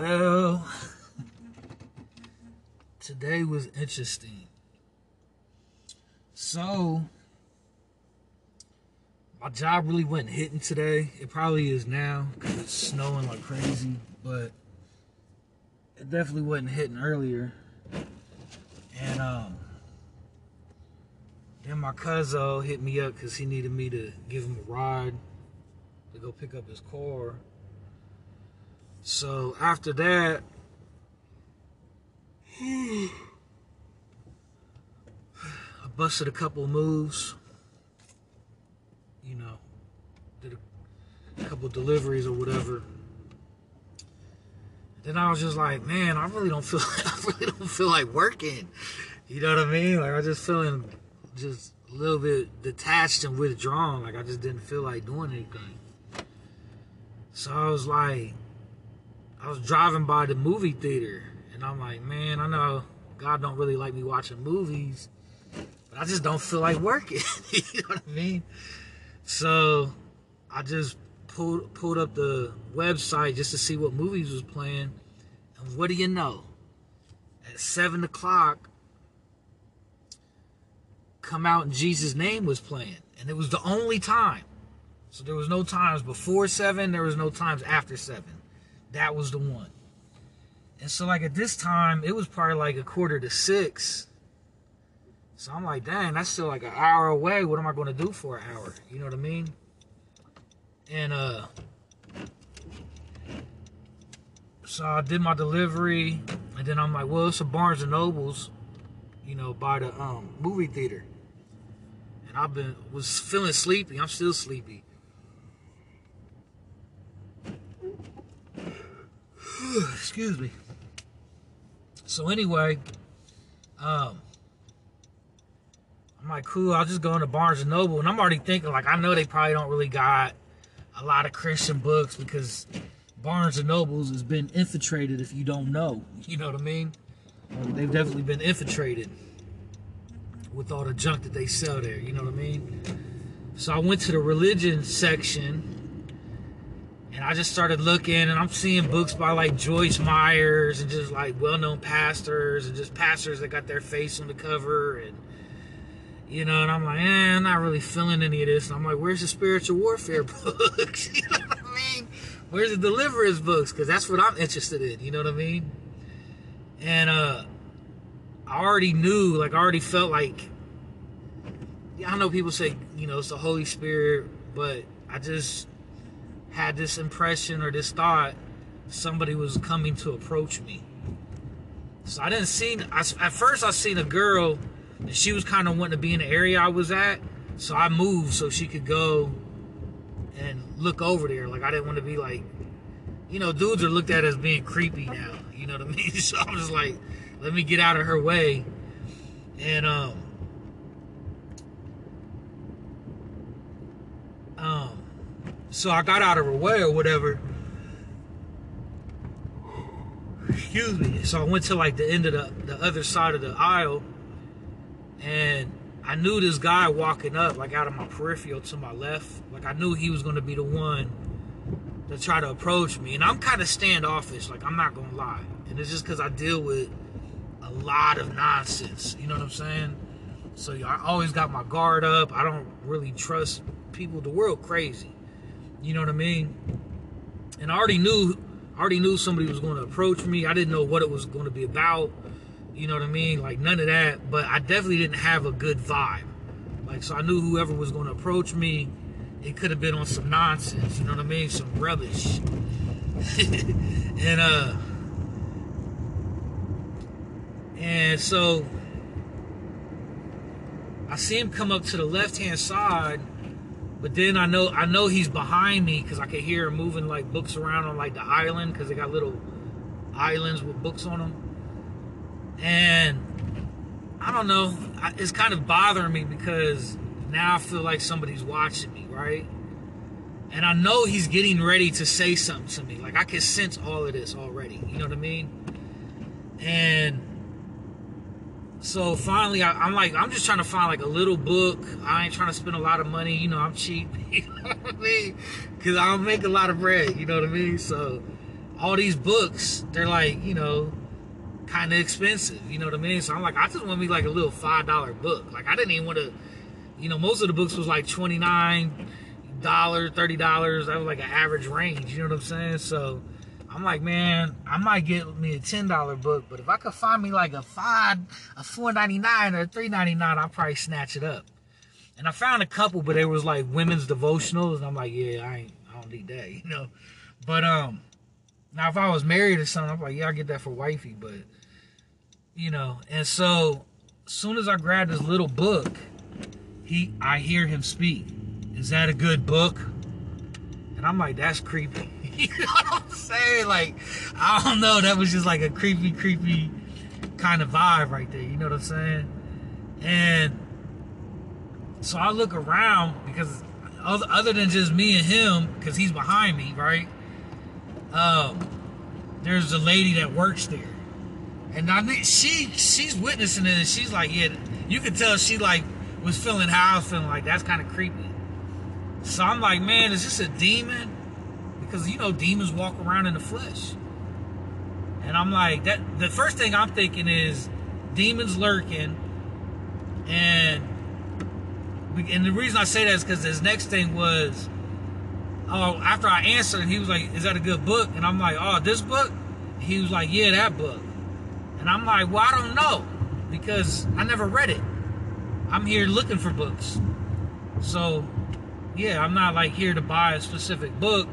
Well, today was interesting. So, my job really wasn't hitting today. It probably is now because it's snowing like crazy, but it definitely wasn't hitting earlier. And um, then my cousin hit me up because he needed me to give him a ride to go pick up his car. So after that, I busted a couple moves. You know, did a couple deliveries or whatever. Then I was just like, man, I really don't feel, I really don't feel like working. You know what I mean? Like I just feeling just a little bit detached and withdrawn. Like I just didn't feel like doing anything. So I was like, I was driving by the movie theater, and I'm like, man, I know God don't really like me watching movies, but I just don't feel like working. you know what I mean? So I just pulled pulled up the website just to see what movies was playing, and what do you know? At seven o'clock, Come Out in Jesus' Name was playing, and it was the only time. So there was no times before seven, there was no times after seven. That was the one. And so like at this time, it was probably like a quarter to six. So I'm like, dang, that's still like an hour away. What am I gonna do for an hour? You know what I mean? And uh so I did my delivery and then I'm like, well, it's a Barnes and Nobles, you know, by the um movie theater. And I've been was feeling sleepy. I'm still sleepy. Excuse me. So anyway, um, I'm like, cool. I'll just go into Barnes and Noble, and I'm already thinking like, I know they probably don't really got a lot of Christian books because Barnes and Nobles has been infiltrated. If you don't know, you know what I mean. They've definitely been infiltrated with all the junk that they sell there. You know what I mean. So I went to the religion section and I just started looking and I'm seeing books by like Joyce Meyers and just like well-known pastors and just pastors that got their face on the cover and you know, and I'm like, eh, I'm not really feeling any of this. And I'm like, where's the spiritual warfare books? you know what I mean? Where's the deliverance books? Because that's what I'm interested in. You know what I mean? And uh, I already knew, like, I already felt like, I know people say, you know, it's the Holy Spirit, but I just had this impression or this thought somebody was coming to approach me. So I didn't see. I, at first, I seen a girl, and she was kind of wanting to be in the area I was at. So I moved so she could go and look over there. Like I didn't want to be like, you know, dudes are looked at as being creepy now. You know what I mean? So I was like, let me get out of her way, and um, um. So I got out of her way or whatever. Excuse me. So I went to like the end of the, the other side of the aisle and I knew this guy walking up like out of my peripheral to my left. Like I knew he was gonna be the one to try to approach me. And I'm kind of standoffish, like I'm not gonna lie. And it's just because I deal with a lot of nonsense. You know what I'm saying? So I always got my guard up. I don't really trust people. The world crazy. You know what I mean? And I already knew I already knew somebody was going to approach me. I didn't know what it was going to be about. You know what I mean? Like none of that, but I definitely didn't have a good vibe. Like so I knew whoever was going to approach me, it could have been on some nonsense, you know what I mean? Some rubbish. and uh and so I see him come up to the left-hand side but then I know I know he's behind me because I can hear him moving like books around on like the island because they got little islands with books on them. And I don't know, it's kind of bothering me because now I feel like somebody's watching me, right? And I know he's getting ready to say something to me. Like I can sense all of this already. You know what I mean? And so finally, I, am like, I'm just trying to find like a little book. I ain't trying to spend a lot of money. You know, I'm cheap. You know what I mean? Because I don't make a lot of bread. You know what I mean? So all these books, they're like, you know, kind of expensive. You know what I mean? So I'm like, I just want me like a little five dollar book. Like I didn't even want to, you know, most of the books was like twenty nine dollars, thirty dollars. That was like an average range. You know what I'm saying? So I'm like, man, I might get me a ten dollar book, but if I could find me like a five, a four ninety nine or three ninety nine, I'll probably snatch it up. And I found a couple, but they was like women's devotionals, and I'm like, yeah, I ain't, I don't need that, you know. But um, now if I was married or something, I'm like, yeah, I get that for wifey, but you know. And so, as soon as I grabbed this little book, he, I hear him speak. Is that a good book? And I'm like, that's creepy. you know what I'm saying? Like, I don't know. That was just like a creepy, creepy kind of vibe right there. You know what I'm saying? And so I look around because other than just me and him, because he's behind me, right? Um, there's a lady that works there, and I think she she's witnessing it, and she's like, yeah, you can tell she like was feeling how I was feeling. Like that's kind of creepy. So I'm like, man, is this a demon? Because you know demons walk around in the flesh. And I'm like, that the first thing I'm thinking is demons lurking. And and the reason I say that is because his next thing was, oh, after I answered, he was like, is that a good book? And I'm like, oh, this book? He was like, yeah, that book. And I'm like, well, I don't know because I never read it. I'm here looking for books. So yeah, I'm not like here to buy a specific book.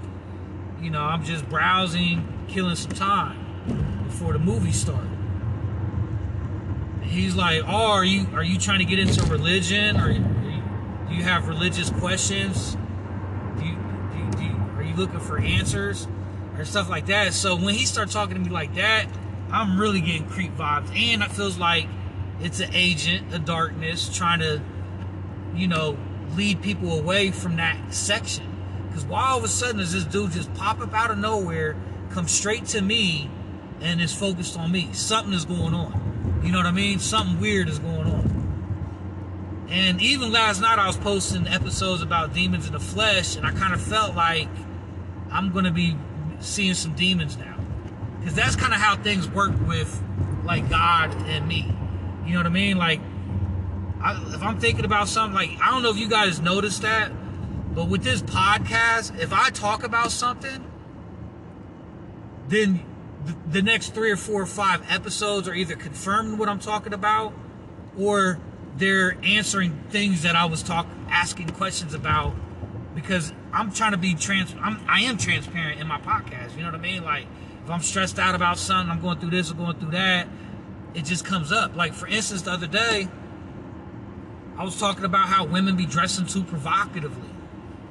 You know, I'm just browsing, killing some time before the movie started. He's like, "Oh, are you are you trying to get into religion, or do you have religious questions? Do you, do you, do you, are you looking for answers or stuff like that?" So when he starts talking to me like that, I'm really getting creep vibes, and it feels like it's an agent of darkness trying to, you know, lead people away from that section. Because why all of a sudden does this dude just pop up out of nowhere, come straight to me, and is focused on me? Something is going on. You know what I mean? Something weird is going on. And even last night, I was posting episodes about demons in the flesh, and I kind of felt like I'm going to be seeing some demons now. Because that's kind of how things work with, like, God and me. You know what I mean? Like, I, if I'm thinking about something, like I don't know if you guys noticed that, but with this podcast, if I talk about something, then the next three or four or five episodes are either confirming what I'm talking about, or they're answering things that I was talk asking questions about because I'm trying to be trans I'm I am transparent in my podcast. You know what I mean? Like if I'm stressed out about something, I'm going through this or going through that, it just comes up. Like for instance, the other day, I was talking about how women be dressing too provocatively.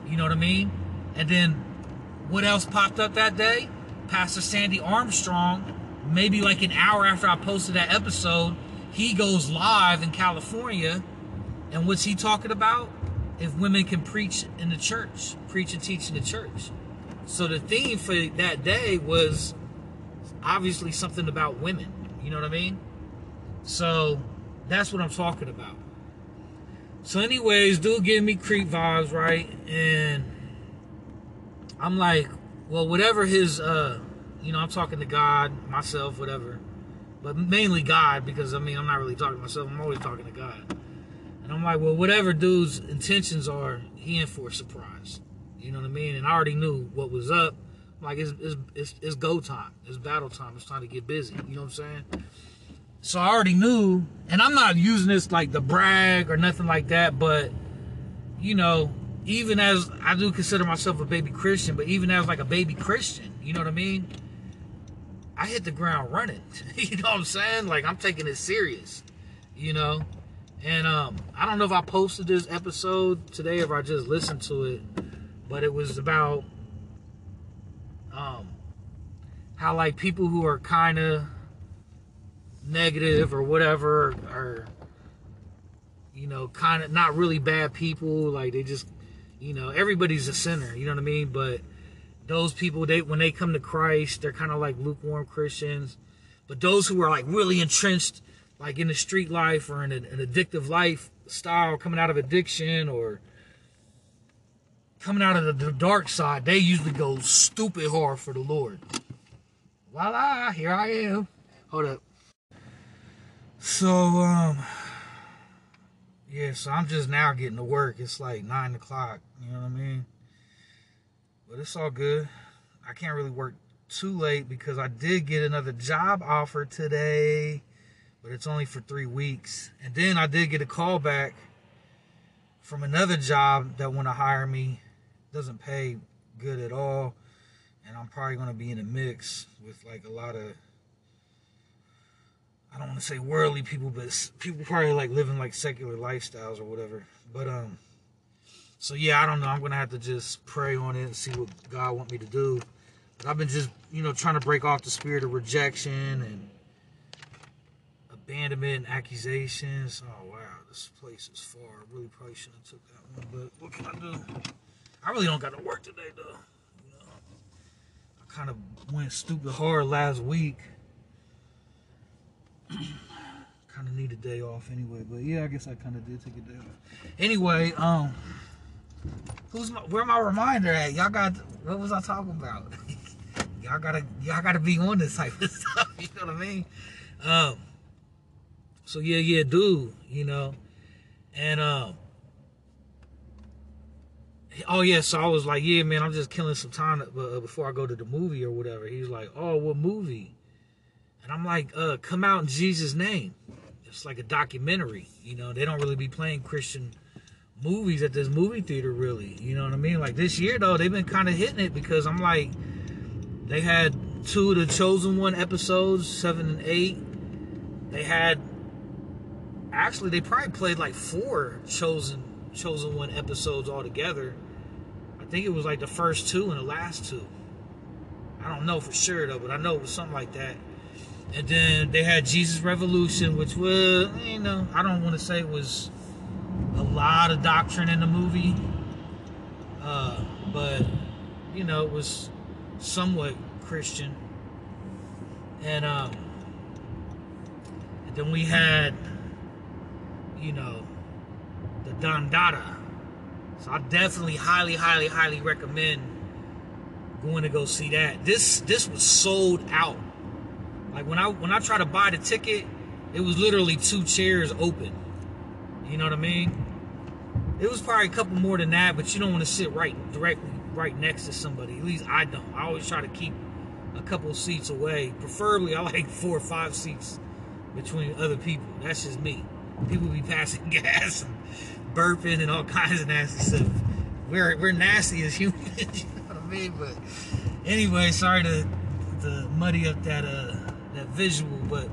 You know what I mean? And then what else popped up that day? Pastor Sandy Armstrong, maybe like an hour after I posted that episode, he goes live in California. And what's he talking about? If women can preach in the church, preach and teach in the church. So the theme for that day was obviously something about women. You know what I mean? So that's what I'm talking about. So, anyways, dude give me creep vibes, right? And I'm like, well, whatever his, uh, you know, I'm talking to God, myself, whatever, but mainly God because I mean, I'm not really talking to myself. I'm always talking to God. And I'm like, well, whatever dude's intentions are, he in for a surprise. You know what I mean? And I already knew what was up. Like it's it's it's, it's go time. It's battle time. It's time to get busy. You know what I'm saying? So I already knew, and I'm not using this like the brag or nothing like that, but you know, even as I do consider myself a baby Christian, but even as like a baby Christian, you know what I mean? I hit the ground running. you know what I'm saying? Like I'm taking it serious, you know? And um, I don't know if I posted this episode today or if I just listened to it, but it was about um, how like people who are kind of negative or whatever or you know kind of not really bad people like they just you know everybody's a sinner you know what i mean but those people they when they come to christ they're kind of like lukewarm christians but those who are like really entrenched like in the street life or in an, an addictive lifestyle coming out of addiction or coming out of the, the dark side they usually go stupid hard for the lord voila, here I am. Hold up. So, um, yeah, so I'm just now getting to work. It's like nine o'clock, you know what I mean? But it's all good. I can't really work too late because I did get another job offer today, but it's only for three weeks. And then I did get a call back from another job that want to hire me. Doesn't pay good at all. And I'm probably going to be in a mix with like a lot of, I don't want to say worldly people, but people probably like living like secular lifestyles or whatever. But, um, so yeah, I don't know. I'm to have to just pray on it and see what God want me to do. But I've been just, you know, trying to break off the spirit of rejection and abandonment and accusations. Oh wow, this place is far. I really probably shouldn't have took that one, but what can I do? I really don't got to work today though. You know, I kind of went stupid hard last week. kind of need a day off anyway, but yeah, I guess I kind of did take a day off. Anyway, um, who's my, where my reminder at? Y'all got what was I talking about? y'all gotta y'all gotta be on this type of stuff. You know what I mean? Um. So yeah, yeah, dude. You know, and um. Oh yeah, so I was like, yeah, man, I'm just killing some time uh, before I go to the movie or whatever. He's like, oh, what movie? And I'm like, uh, come out in Jesus' name. It's like a documentary. You know, they don't really be playing Christian movies at this movie theater, really. You know what I mean? Like this year though, they've been kind of hitting it because I'm like they had two of the Chosen One episodes, seven and eight. They had actually they probably played like four Chosen Chosen One episodes altogether. I think it was like the first two and the last two. I don't know for sure though, but I know it was something like that. And then they had Jesus Revolution, which was you know I don't want to say it was a lot of doctrine in the movie, uh, but you know it was somewhat Christian. And um and then we had you know the Dandara. So I definitely highly, highly, highly recommend going to go see that. This this was sold out. Like when I when I tried to buy the ticket, it was literally two chairs open. You know what I mean? It was probably a couple more than that, but you don't want to sit right directly right next to somebody. At least I don't. I always try to keep a couple seats away. Preferably, I like four or five seats between other people. That's just me. People be passing gas and burping and all kinds of nasty stuff. We're we're nasty as humans, you know what I mean? But anyway, sorry to to muddy up that uh visual, but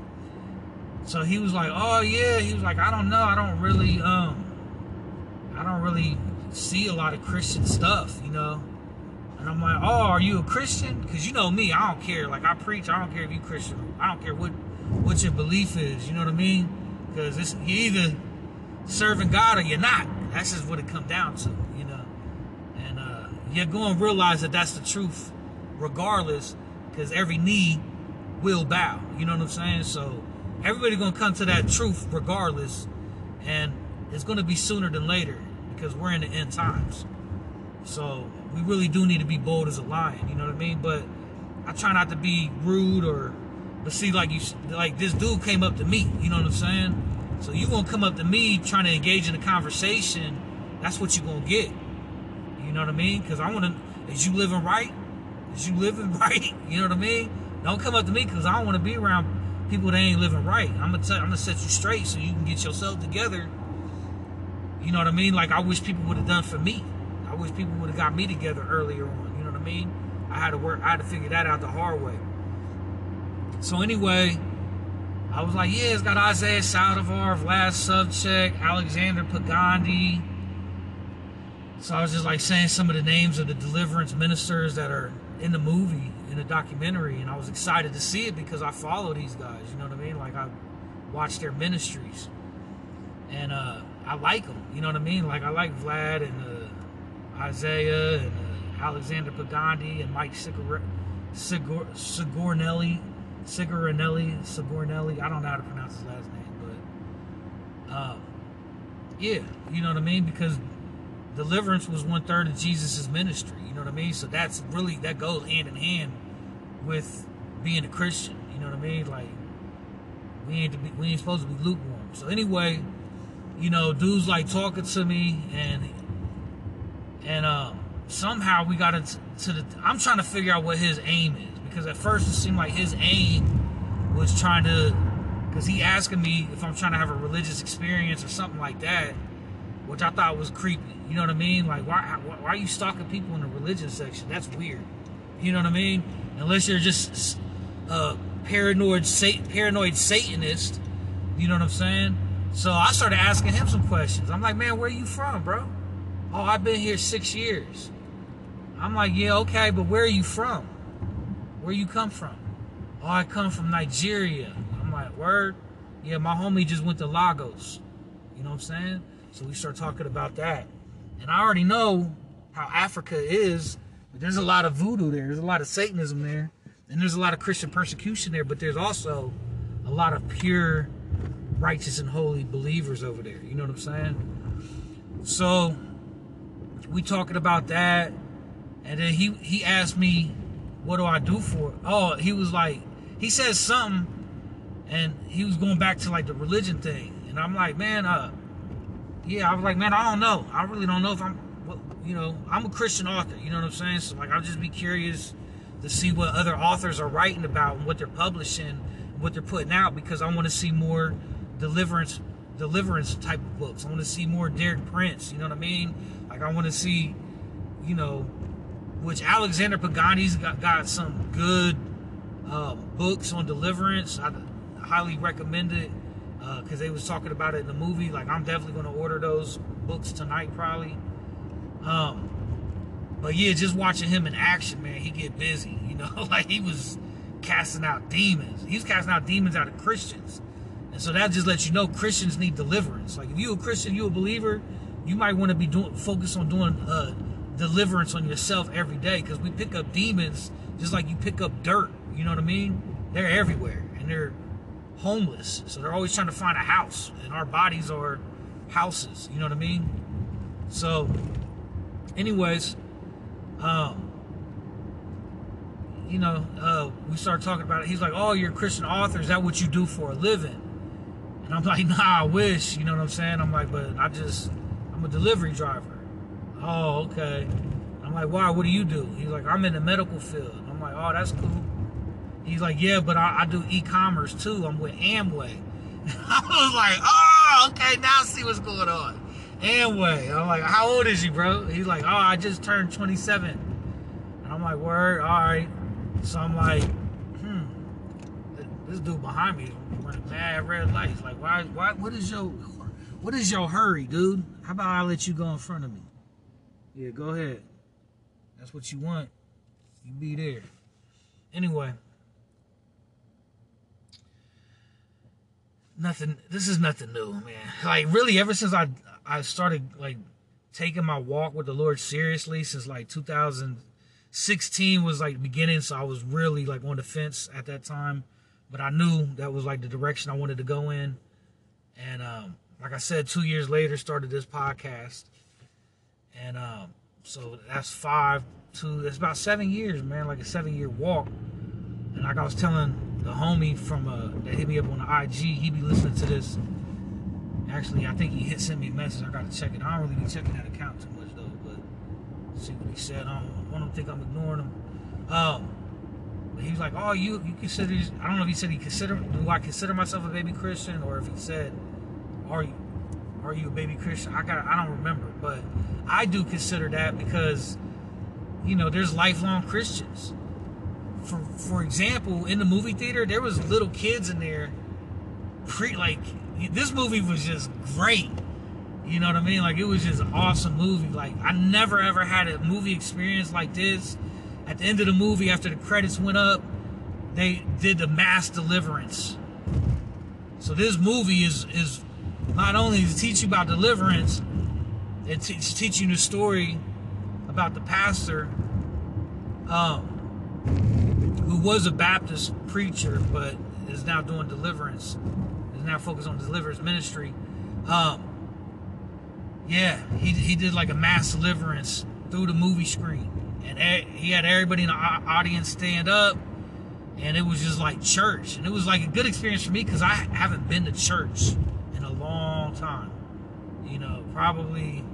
so he was like, "Oh yeah," he was like, "I don't know, I don't really um I don't really see a lot of Christian stuff, you know." And I'm like, oh, are you a Christian? Because you know me, I don't care. Like I preach, I don't care if you Christian. I don't care what what your belief is. You know what I mean? Because it's you either serving God or you're not. That's just what it comes down to, you know. And uh, you're going to realize that that's the truth, regardless, because every knee will bow. You know what I'm saying? So everybody gonna come to that truth regardless, and it's gonna be sooner than later because we're in the end times. So we really do need to be bold as a lion. You know what I mean? But I try not to be rude or, but see, like you, like this dude came up to me. You know what I'm saying? So you gonna come up to me trying to engage in a conversation? That's what you gonna get. You know what I mean? Because I want to. Is you living right? Is you living right? You know what I mean? Don't come up to me because I don't want to be around people that ain't living right. I'm gonna tell, I'm gonna set you straight so you can get yourself together. You know what I mean? Like I wish people would have done for me. I wish people would have got me together earlier on. You know what I mean? I had to work. I had to figure that out the hard way. So anyway, I was like, yeah, it's got Isaiah Saldivar, Vlad Savchuk, Alexander Pagani. So I was just like saying some of the names of the deliverance ministers that are in the movie, in the documentary, and I was excited to see it because I follow these guys. You know what I mean? Like I watch their ministries, and uh, I like them. You know what I mean? Like I like Vlad and. Uh, Isaiah and uh, Alexander Pagani and Mike Sigur, Sigur, Sigornelli. I don't know how to pronounce his last name, but um, yeah, you know what I mean? Because deliverance was one third of Jesus's ministry. You know what I mean? So that's really that goes hand in hand with being a Christian. You know what I mean? Like we ain't to be, we ain't supposed to be lukewarm. So anyway, you know, dudes like talking to me and and um somehow we got into to the I'm trying to figure out what his aim is because at first it seemed like his aim was trying to because he asking me if I'm trying to have a religious experience or something like that, which I thought was creepy. You know what I mean? Like why why are you stalking people in the religion section? That's weird. You know what I mean? Unless you're just a paranoid paranoid Satanist. You know what I'm saying? So I started asking him some questions. I'm like, man, where are you from, bro? Oh, I've been here six years. I'm like, yeah, okay, but where are you from? Where you come from? Oh, I come from Nigeria. I'm like, word? Yeah, my homie just went to Lagos. You know what I'm saying? So we start talking about that. And I already know how Africa is. There's a lot of voodoo there. There's a lot of Satanism there. And there's a lot of Christian persecution there. But there's also a lot of pure, righteous, and holy believers over there. You know what I'm saying? So we talking about that. And then he he asked me, "What do I do for it?" Oh, he was like, he said something, and he was going back to like the religion thing, and I'm like, man, uh, yeah, I was like, man, I don't know. I really don't know if I'm, you know, I'm a Christian author. You know what I'm saying? So like, I'll just be curious to see what other authors are writing about and what they're publishing, what they're putting out, because I want to see more deliverance deliverance type of books. I want to see more Derek Prince. You know what I mean? Like I want to see, you know, which Alexander Pagani's got, got some good um, books on deliverance. I highly recommend it because uh, they was talking about it in the movie. Like I'm definitely going to order those books tonight, probably. Um, but yeah, just watching him in action, man, he get busy. You know, like he was casting out demons. He was casting out demons out of Christians, and so that just lets you know Christians need deliverance. Like if you a Christian, you a believer, you might want to be doing focus on doing uh, deliverance on yourself every day because we pick up demons just like you pick up dirt. You know what I mean? They're everywhere and they're homeless. So they're always trying to find a house. And our bodies are houses. You know what I mean? So, anyways, um, you know, uh, we started talking about it. He's like, Oh, you're a Christian author. Is that what you do for a living? And I'm like, Nah, I wish. You know what I'm saying? I'm like, But I just, I'm a delivery driver. Oh, okay. I'm like, why? What do you do? He's like, I'm in the medical field. I'm like, oh, that's cool. He's like, yeah, but I, I do e-commerce too. I'm with Amway. I was like, oh, okay, now I see what's going on. Amway. I'm like, how old is you, bro? He's like, oh, I just turned 27. And I'm like, word, all right. So I'm like, hmm, this dude behind me running mad red lights. Like, why, why, what is your, what is your hurry, dude? How about I let you go in front of me? Yeah, go ahead. That's what you want. You be there. Anyway. Nothing this is nothing new, man. Like really ever since I I started like taking my walk with the Lord seriously since like 2016 was like beginning, so I was really like on the fence at that time. But I knew that was like the direction I wanted to go in. And um, like I said, two years later started this podcast and um, so that's five to that's about seven years, man, like a seven year walk. And like I was telling the homie from uh, that hit me up on the IG, he be listening to this. Actually, I think he hit sent me a message. I gotta check it. I don't really be checking that account too much though, but see what he said. I don't, I don't think I'm ignoring him. Um, but he was like, "Oh, you you consider?" I don't know if he said he consider. Do I consider myself a baby Christian, or if he said, "Are you are you a baby Christian? I got I don't remember, but I do consider that because you know there's lifelong Christians. For for example, in the movie theater, there was little kids in there. Pre like this movie was just great. You know what I mean? Like it was just an awesome movie. Like I never ever had a movie experience like this. At the end of the movie, after the credits went up, they did the mass deliverance. So this movie is is not only to teach you about deliverance, it's teaching the story about the pastor um, who was a Baptist preacher but is now doing deliverance, now focused on deliverance ministry. Um, yeah, he, he did like a mass deliverance through the movie screen. And he had everybody in the audience stand up. and it was just like church, and it was like a good experience for me because I haven't been to church in a long time. You know, probably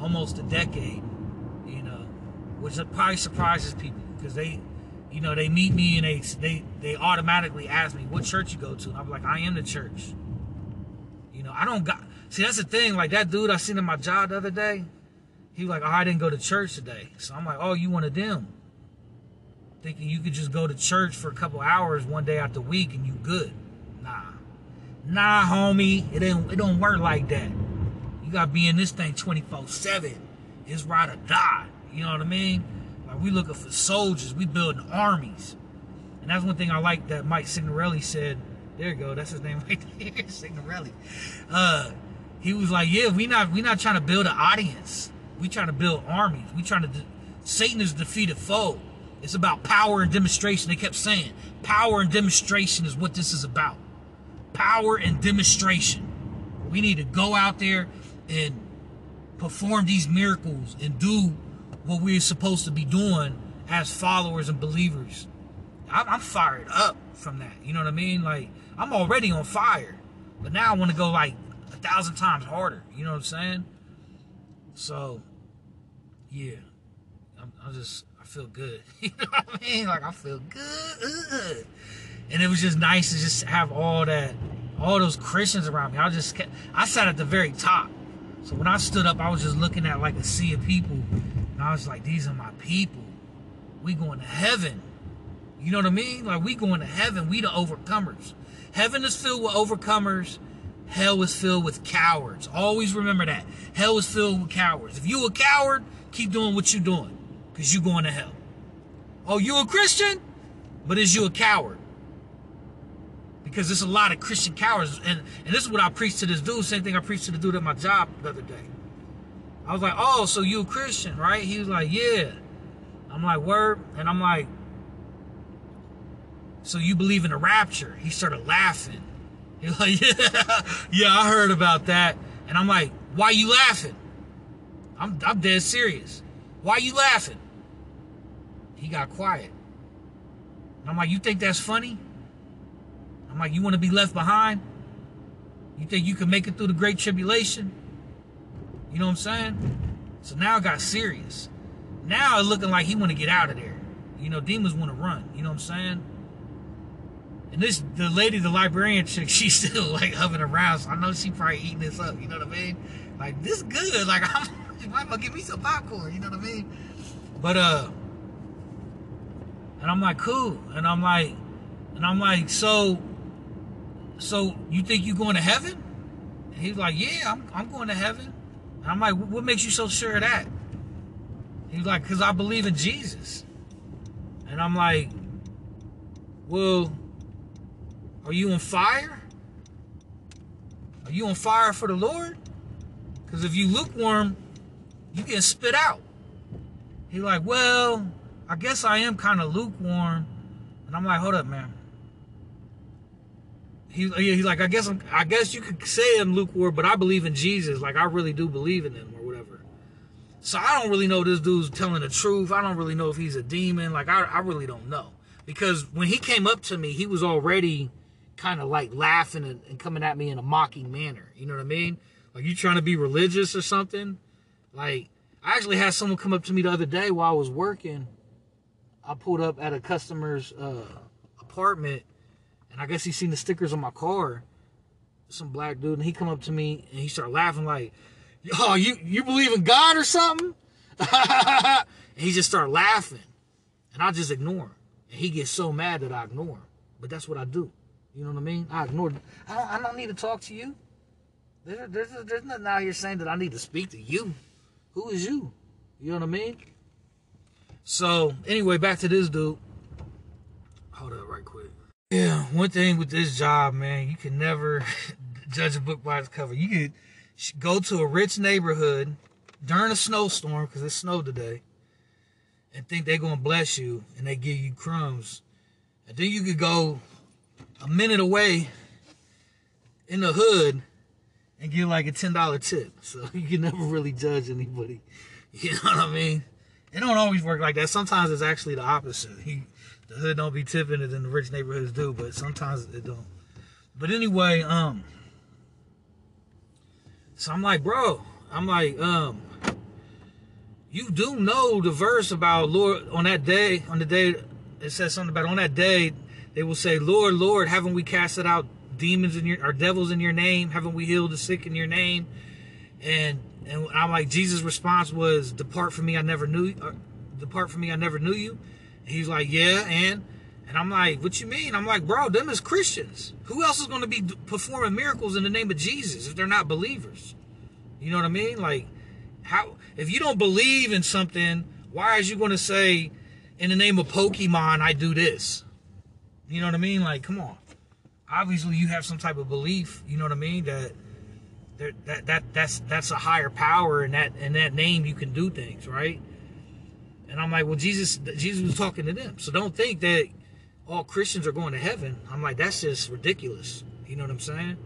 almost a decade. You know, which probably surprises people because they, you know, they meet me and they they they automatically ask me what church you go to. And I'm like, I am the church. You know, I don't got. See, that's the thing. Like that dude I seen in my job the other day. He was like, oh, I didn't go to church today. So I'm like, oh, you one of them thinking you could just go to church for a couple hours one day out the week and you good. Nah. Nah, homie. It ain't it don't work like that. You gotta be in this thing 24-7. It's ride or die. You know what I mean? Like we looking for soldiers. We building armies. And that's one thing I like that Mike Signorelli said. There you go. That's his name right there. Signorelli. Uh, he was like, yeah, we not we not trying to build an audience. We trying to build armies. We trying to. Satan is defeated foe. It's about power and demonstration. They kept saying, power and demonstration is what this is about. Power and demonstration. We need to go out there and perform these miracles and do what we're supposed to be doing as followers and believers. I'm fired up from that. You know what I mean? Like, I'm already on fire. But now I want to go like a thousand times harder. You know what I'm saying? So, yeah. I'm, I'm just I feel good. you know what I mean? Like I feel good. And it was just nice to just have all that, all those Christians around me. I just kept, I sat at the very top. So when I stood up, I was just looking at like a sea of people. And I was like, these are my people. We going to heaven. You know what I mean? Like we going to heaven. We the overcomers. Heaven is filled with overcomers. Hell is filled with cowards. Always remember that. Hell is filled with cowards. If you a coward, keep doing what you're doing because you going to hell. Oh, you a Christian? But is you a coward? Because there's a lot of Christian cowards. And, and this is what I preached to this dude. Same thing I preached to the dude at my job the other day. I was like, oh, so you a Christian, right? He was like, yeah. I'm like, word? And I'm like, so you believe in the rapture? He started laughing. He was like, yeah, yeah, I heard about that. And I'm like, why you laughing? I'm, I'm dead serious. Why you laughing? He got quiet. And I'm like, you think that's funny? I'm like, you want to be left behind? You think you can make it through the great tribulation? You know what I'm saying? So now it got serious. Now it's looking like he want to get out of there. You know, demons want to run. You know what I'm saying? And this, the lady, the librarian chick, she's still like hovering around. So I know she probably eating this up. You know what I mean? Like this good. Like I'm, might well give me some popcorn. You know what I mean? But uh, and I'm like, cool. And I'm like, and I'm like, so, so you think you going to heaven? And he's like, yeah, I'm, I'm going to heaven. I'm like, what makes you so sure of that? He's like, because I believe in Jesus. And I'm like, well, are you on fire? Are you on fire for the Lord? Because if you lukewarm, you get spit out. He's like, well, I guess I am kind of lukewarm. And I'm like, hold up, man. He, he's like, I guess I'm, I guess you could say I'm lukewarm, but I believe in Jesus. Like I really do believe in him or whatever. So I don't really know this dude's telling the truth. I don't really know if he's a demon. Like I, I really don't know because when he came up to me, he was already kind of like laughing and, and coming at me in a mocking manner. You know what I mean? Like you trying to be religious or something? Like I actually had someone come up to me the other day while I was working I pulled up at a customer's uh, apartment, I guess he seen the stickers on my car. Some black dude, and he come up to me and he started laughing like, "Oh, you you believe in God or something?" and he just started laughing, and I just ignore him. And he gets so mad that I ignore him. But that's what I do. You know what I mean? I ignore. I don't, I don't need to talk to you. There's, there's, there's nothing out here saying that I need to speak to you. Who is you? You know what I mean? So anyway, back to this dude. Hold up right quick. Yeah, one thing with this job, man, you can never judge a book by its cover. You could go to a rich neighborhood during a snowstorm because it snowed today and think they're going to bless you and they give you crumbs. And then you could go a minute away in the hood and get like a $10 tip. So you can never really judge anybody. You know what I mean? It don't always work like that. Sometimes it's actually the opposite. You the hood don't be tipping it than the rich neighborhoods do, but sometimes it don't. But anyway, um, so I'm like, bro, I'm like, um, you do know the verse about Lord on that day, on the day it says something about on that day, they will say, Lord, Lord, haven't we casted out demons in your or devils in your name? Haven't we healed the sick in your name? And and I'm like, Jesus' response was, Depart from me, I never knew uh, depart from me, I never knew you. He's like, Yeah, and and I'm like, what you mean? I'm like, bro, them is Christians. Who else is going to be performing miracles in the name of Jesus if they're not believers? You know what I mean? Like, how if you don't believe in something, why is you going to say, in the name of Pokemon, I do this? You know what I mean? Like, come on. Obviously, you have some type of belief. You know what I mean? That that that that's that's a higher power, and that in that name you can do things, right? And I'm like, well, Jesus Jesus was talking to them, so don't think that all Christians are going to heaven. I'm like, that's just ridiculous. You know what I'm saying?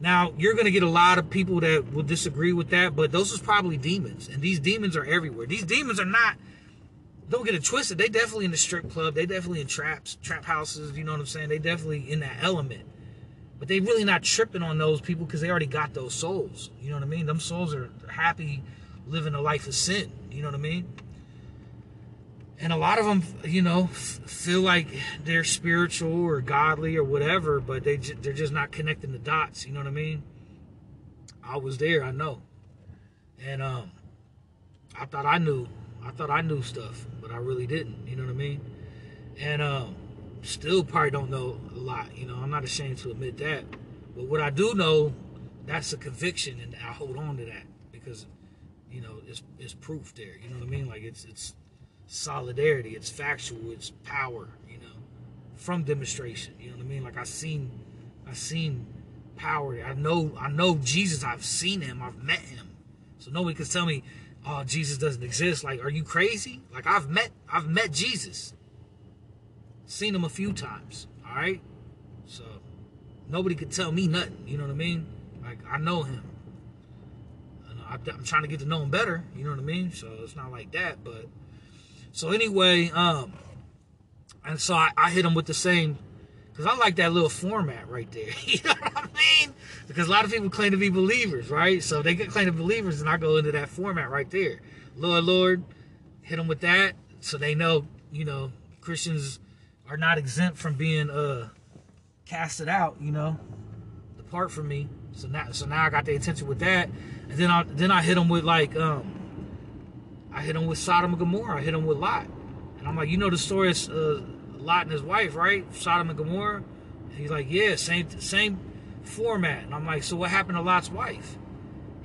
Now, you're going to get a lot of people that will disagree with that, but those is probably demons. And these demons are everywhere. These demons are not, don't get it twisted. They definitely in the strip club. They definitely in traps, trap houses. You know what I'm saying? They definitely in that element. But they really not tripping on those people because they already got those souls. You know what I mean? Them souls are happy living a life of sin. You know what I mean? And a lot of them you know feel like they're spiritual or godly or whatever but they they're just not connecting the dots you know what i mean? I was there i know. And um i thought i knew i thought i knew stuff but i really didn't you know what i mean? And um still probably don't know a lot you know i'm not ashamed to admit that. But what i do know that's a conviction and i hold on to that because you know it's it's proof there you know what i mean? Like it's it's solidarity. It's factual. It's power. You know, from demonstration. You know what I mean? Like I seen, I seen power. I know, I know Jesus. I've seen him. I've met him. So nobody can tell me, oh, Jesus doesn't exist. Like, are you crazy? Like I've met, I've met Jesus. Seen him a few times. All right. So nobody could tell me nothing. You know what I mean? Like I know him. I'm trying to get to know him better. You know what I mean? So it's not like that, but so anyway, um, and so I, I hit him with the same, because I like that little format right there. you know what I mean? Because a lot of people claim to be believers, right? So they get claim to believers, and I go into that format right there. Lord, Lord, hit them with that, so they know, you know, Christians are not exempt from being uh casted out. You know, depart from me. So now, so now I got the attention with that, and then I then I hit them with like um I hit him with Sodom and Gomorrah. I hit him with Lot. And I'm like, you know the story of uh, Lot and his wife, right? Sodom and Gomorrah. And he's like, yeah, same same format. And I'm like, so what happened to Lot's wife?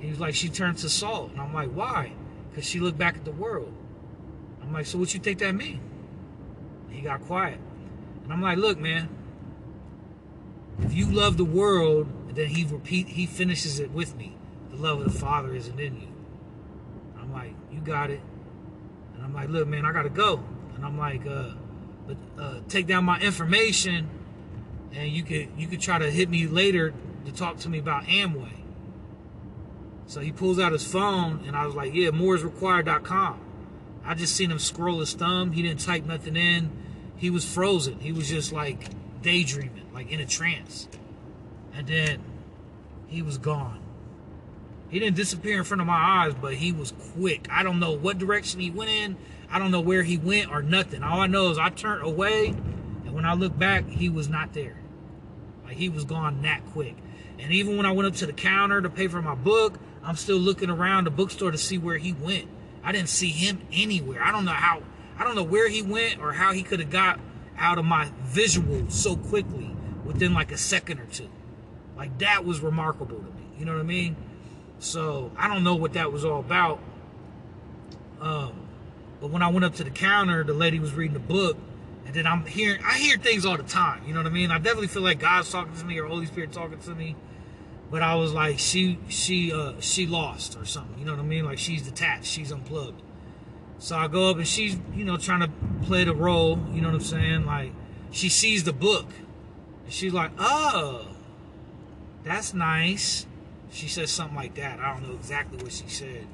And like, she turned to salt. And I'm like, why? Because she looked back at the world. I'm like, so what you think that mean? And he got quiet. And I'm like, look, man, if you love the world, then he repeat he finishes it with me. The love of the Father isn't in you. You got it. And I'm like, look, man, I gotta go. And I'm like, uh, but uh, take down my information, and you could you could try to hit me later to talk to me about Amway. So he pulls out his phone, and I was like, yeah, mooresrequired.com. I just seen him scroll his thumb. He didn't type nothing in. He was frozen. He was just like daydreaming, like in a trance. And then he was gone. He didn't disappear in front of my eyes, but he was quick. I don't know what direction he went in. I don't know where he went or nothing. All I know is I turned away, and when I looked back, he was not there. Like he was gone that quick. And even when I went up to the counter to pay for my book, I'm still looking around the bookstore to see where he went. I didn't see him anywhere. I don't know how. I don't know where he went or how he could have got out of my visual so quickly within like a second or two. Like that was remarkable to me. You know what I mean? So I don't know what that was all about. Um, but when I went up to the counter, the lady was reading the book, and then I'm hearing I hear things all the time. You know what I mean? I definitely feel like God's talking to me or Holy Spirit talking to me. But I was like, she she uh she lost or something. You know what I mean? Like she's detached, she's unplugged. So I go up and she's you know trying to play the role. You know what I'm saying? Like she sees the book, and she's like, oh, that's nice. She says something like that. I don't know exactly what she said,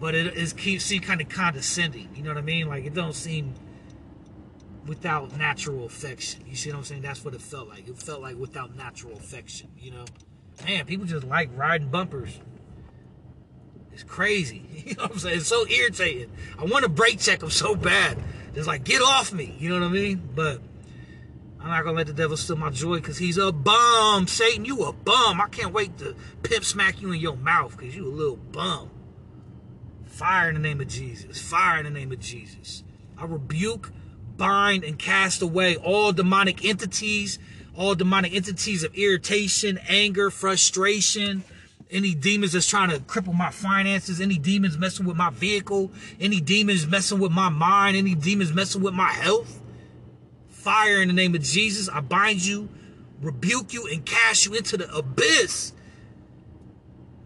but it is keeps seem kind of condescending. You know what I mean? Like it don't seem without natural affection. You see what I'm saying? That's what it felt like. It felt like without natural affection, you know? Man, people just like riding bumpers. It's crazy. You know what I'm saying? It's so irritating. I want to brake check them so bad. It's like, get off me. You know what I mean? But I'm not gonna let the devil steal my joy because he's a bum. Satan, you a bum. I can't wait to pimp smack you in your mouth because you a little bum. Fire in the name of Jesus. Fire in the name of Jesus. I rebuke, bind, and cast away all demonic entities, all demonic entities of irritation, anger, frustration, any demons that's trying to cripple my finances, any demons messing with my vehicle, any demons messing with my mind, any demons messing with my health. Fire in the name of Jesus. I bind you, rebuke you, and cast you into the abyss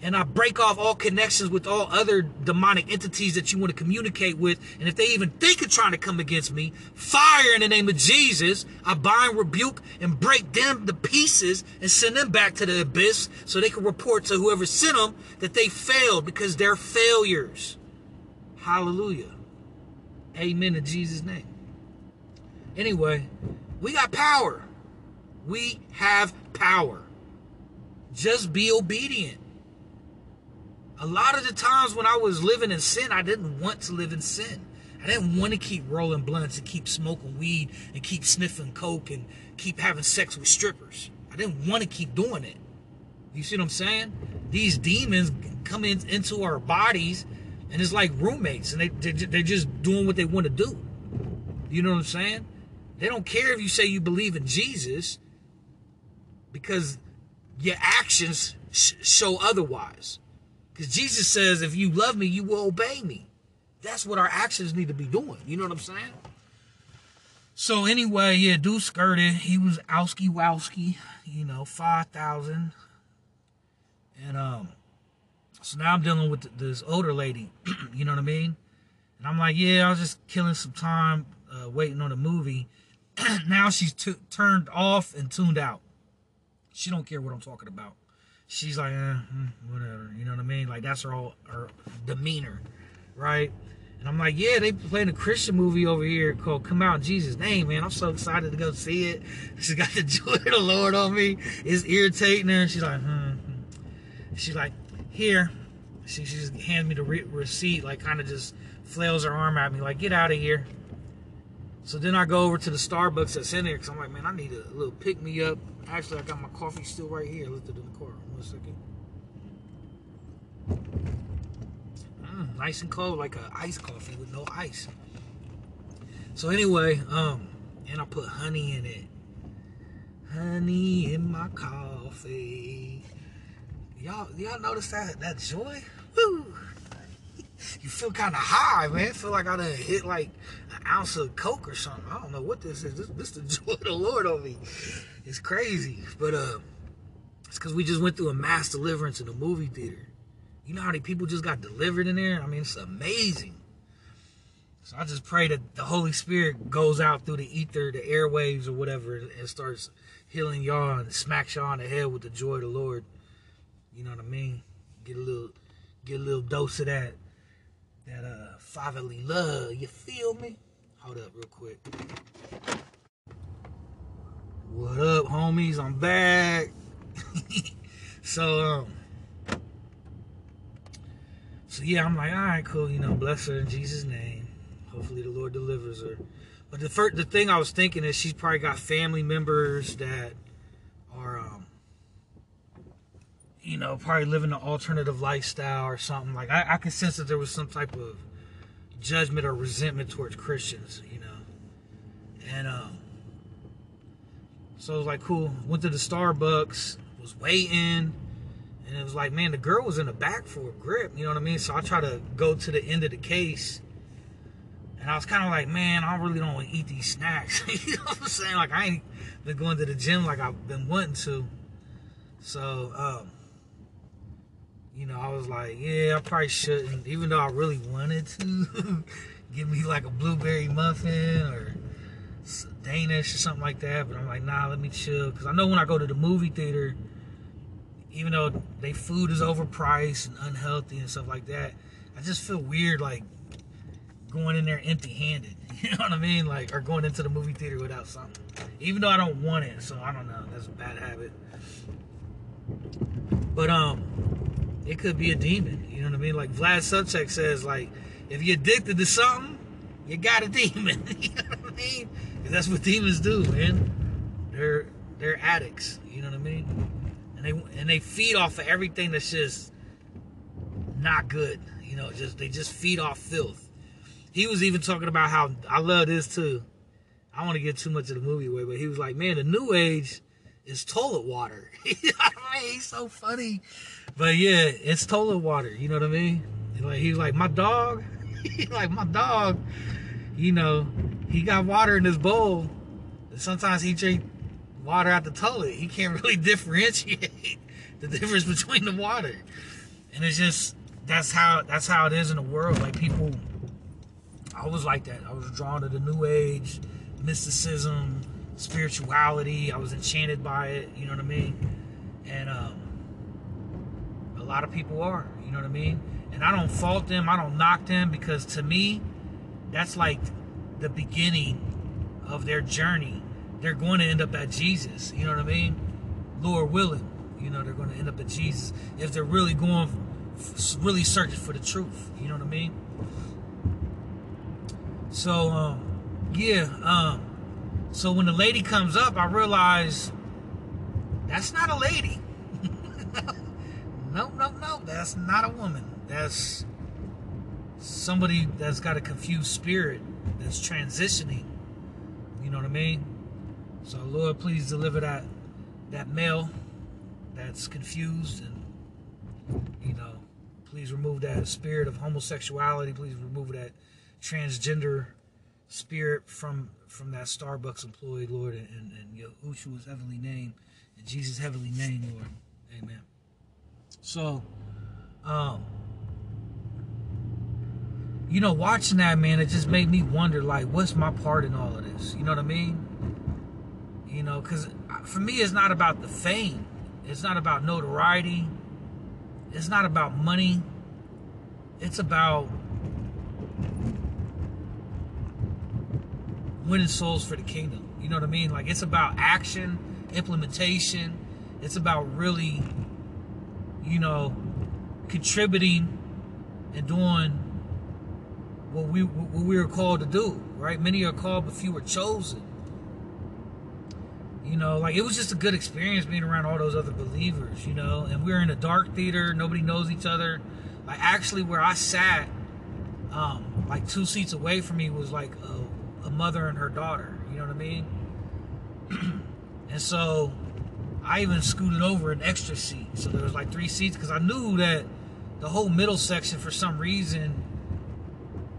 and I break off all connections with all other demonic entities that you want to communicate with. And if they even think of trying to come against me, fire in the name of Jesus. I bind, rebuke, and break them to pieces and send them back to the abyss so they can report to whoever sent them that they failed because they're failures. Hallelujah. Amen in Jesus' name. Anyway, we got power. We have power. Just be obedient a lot of the times when I was living in sin, I didn't want to live in sin. I didn't want to keep rolling blunts and keep smoking weed and keep sniffing coke and keep having sex with strippers. I didn't want to keep doing it. You see what I'm saying? These demons come in, into our bodies and it's like roommates and they, they, they're just doing what they want to do. You know what I'm saying? They don't care if you say you believe in Jesus because your actions sh- show otherwise. Because Jesus says, if you love me, you will obey me. That's what our actions need to be doing. You know what I'm saying? So anyway, yeah, dude skirted. He was owski wowski, you know, 5,000. And um, so now I'm dealing with this older lady, you know what I mean? And I'm like, yeah, I was just killing some time uh, waiting on a movie. now she's turned off and tuned out. She don't care what I'm talking about she's like, eh, whatever. You know what I mean? Like that's her whole her demeanor, right? And I'm like, yeah, they playing a Christian movie over here called "Come Out in Jesus' Name." Man, I'm so excited to go see it. She's got the joy of the Lord on me. It's irritating her. She's like, hmm. hmm. She's like, here. She, she just hands me the re- receipt, like kind of just flails her arm at me, like, get out of here. So then I go over to the Starbucks that's in there because I'm like, man, I need a little pick me up. Actually, I got my coffee still right here. Left it in the car. One second. Mm, nice and cold, like a iced coffee with no ice. So anyway, um, and I put honey in it. Honey in my coffee. Y'all, y'all notice that that joy? You feel kind of high, man. Feel like I done hit like an ounce of coke or something. I don't know what this is. This, this the joy of the Lord on me. It's crazy, but uh. It's because we just went through a mass deliverance in a movie theater. You know how many people just got delivered in there? I mean, it's amazing. So I just pray that the Holy Spirit goes out through the ether, the airwaves, or whatever, and starts healing y'all and smacks y'all on the head with the joy of the Lord. You know what I mean? Get a little, get a little dose of that, that uh fatherly love. You feel me? Hold up, real quick. What up, homies? I'm back. so um so yeah, I'm like, all right, cool, you know, bless her in Jesus' name. Hopefully the Lord delivers her. But the first the thing I was thinking is she's probably got family members that are um you know, probably living an alternative lifestyle or something. Like I, I could sense that there was some type of judgment or resentment towards Christians, you know. And um so it was like cool. Went to the Starbucks, was waiting. And it was like, man, the girl was in the back for a grip. You know what I mean? So I try to go to the end of the case. And I was kind of like, man, I really don't want to eat these snacks. you know what I'm saying? Like, I ain't been going to the gym like I've been wanting to. So, um, you know, I was like, yeah, I probably shouldn't. Even though I really wanted to. Give me like a blueberry muffin or Danish or something like that. But I'm like, nah, let me chill. Because I know when I go to the movie theater, even though they food is overpriced and unhealthy and stuff like that, I just feel weird like going in there empty handed. You know what I mean? Like, or going into the movie theater without something. Even though I don't want it, so I don't know. That's a bad habit. But um, it could be a demon. You know what I mean? Like Vlad Savchuk says, like, if you're addicted to something, you got a demon. you know what I mean? Because that's what demons do, man. They're they're addicts. You know what I mean? And they and they feed off of everything that's just not good. You know, just they just feed off filth. He was even talking about how I love this too. I want to get too much of the movie away, but he was like, "Man, the new age is toilet water." you know what I mean? He's so funny. But yeah, it's toilet water. You know what I mean? Like he's like my dog. like my dog. You know, he got water in his bowl. And sometimes he drink water out the toilet. He can't really differentiate the difference between the water. And it's just that's how that's how it is in the world. Like people I was like that. I was drawn to the new age, mysticism, spirituality. I was enchanted by it, you know what I mean? And um lot of people are, you know what I mean? And I don't fault them, I don't knock them because to me, that's like the beginning of their journey. They're going to end up at Jesus, you know what I mean? Lord willing, you know, they're going to end up at Jesus if they're really going, really searching for the truth, you know what I mean? So, um, yeah, um, so when the lady comes up, I realize that's not a lady. That's not a woman. That's somebody that's got a confused spirit that's transitioning. You know what I mean? So Lord, please deliver that that male that's confused and you know, please remove that spirit of homosexuality. Please remove that transgender spirit from from that Starbucks employee, Lord, and, and, and Yahushua's heavenly name, in Jesus' heavenly name, Lord. Amen. So, um, you know, watching that, man, it just made me wonder, like, what's my part in all of this? You know what I mean? You know, because for me, it's not about the fame. It's not about notoriety. It's not about money. It's about winning souls for the kingdom. You know what I mean? Like, it's about action, implementation. It's about really, you know, contributing and doing what we what we were called to do, right? Many are called, but few are chosen. You know, like it was just a good experience being around all those other believers, you know. And we were in a dark theater, nobody knows each other. Like actually, where I sat, um, like two seats away from me was like a, a mother and her daughter. You know what I mean? and so I even scooted over an extra seat, so there was like three seats because I knew that the whole middle section, for some reason,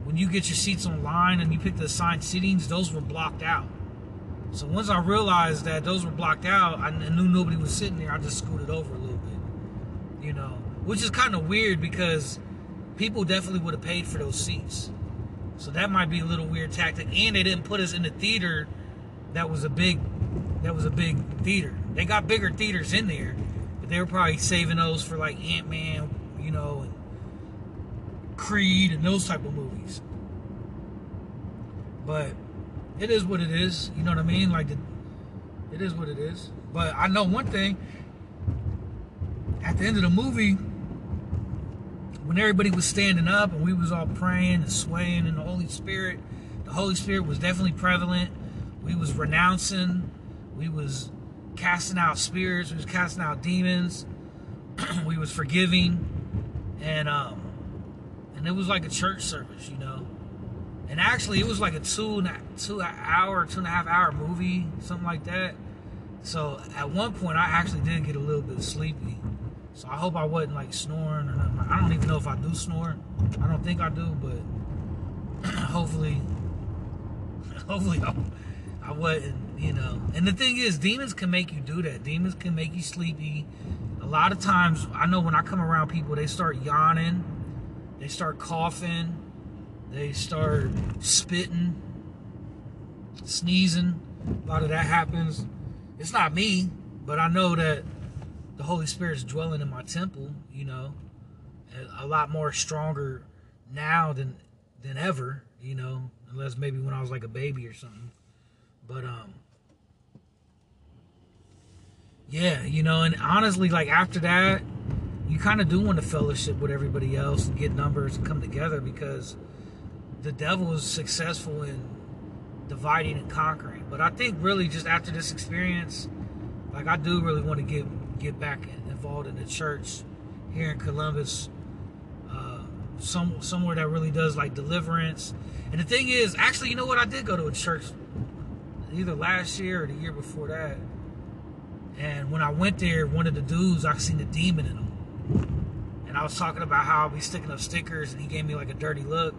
when you get your seats online and you pick the assigned seatings, those were blocked out. So once I realized that those were blocked out, I knew nobody was sitting there. I just scooted over a little bit, you know, which is kind of weird because people definitely would have paid for those seats. So that might be a little weird tactic. And they didn't put us in the theater that was a big, that was a big theater. They got bigger theaters in there, but they were probably saving those for like Ant Man, you know, and Creed and those type of movies. But it is what it is. You know what I mean? Like, the, it is what it is. But I know one thing. At the end of the movie, when everybody was standing up and we was all praying and swaying in the Holy Spirit, the Holy Spirit was definitely prevalent. We was renouncing. We was casting out spirits. We was casting out demons. we was forgiving. And um, and it was like a church service, you know. And actually, it was like a two and a, two hour, two and a half hour movie, something like that. So at one point, I actually did get a little bit sleepy. So I hope I wasn't like snoring or nothing. I don't even know if I do snore. I don't think I do, but hopefully, hopefully I, I wasn't. You know. And the thing is, demons can make you do that. Demons can make you sleepy. Lot of times, I know when I come around people, they start yawning they start coughing, they start spitting, sneezing. A lot of that happens. It's not me, but I know that the Holy Spirit's dwelling in my temple, you know, a lot more stronger now than than ever, you know. unless maybe when I was like a baby or something. But um, yeah, you know, and honestly, like after that, you kind of do want to fellowship with everybody else and get numbers and come together because the devil is successful in dividing and conquering. But I think really just after this experience, like I do really want to get get back involved in the church here in Columbus, uh, some somewhere that really does like deliverance. And the thing is, actually, you know what? I did go to a church either last year or the year before that. And when I went there, one of the dudes, I seen the demon in him. And I was talking about how I'll be sticking up stickers, and he gave me like a dirty look.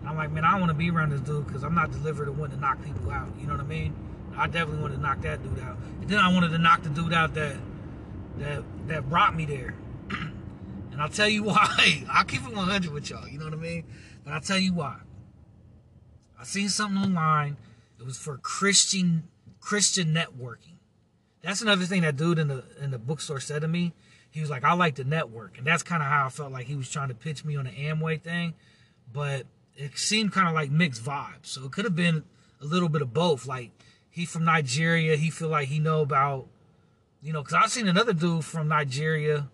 And I'm like, man, I don't want to be around this dude because I'm not delivered to want to knock people out. You know what I mean? I definitely wanted to knock that dude out. And then I wanted to knock the dude out that that that brought me there. and I'll tell you why. I'll keep it 100 with y'all. You know what I mean? But I'll tell you why. I seen something online. It was for Christian Christian networking. That's another thing that dude in the in the bookstore said to me. He was like, "I like the network," and that's kind of how I felt like he was trying to pitch me on the Amway thing. But it seemed kind of like mixed vibes. So it could have been a little bit of both. Like he from Nigeria, he feel like he know about, you know, because I seen another dude from Nigeria,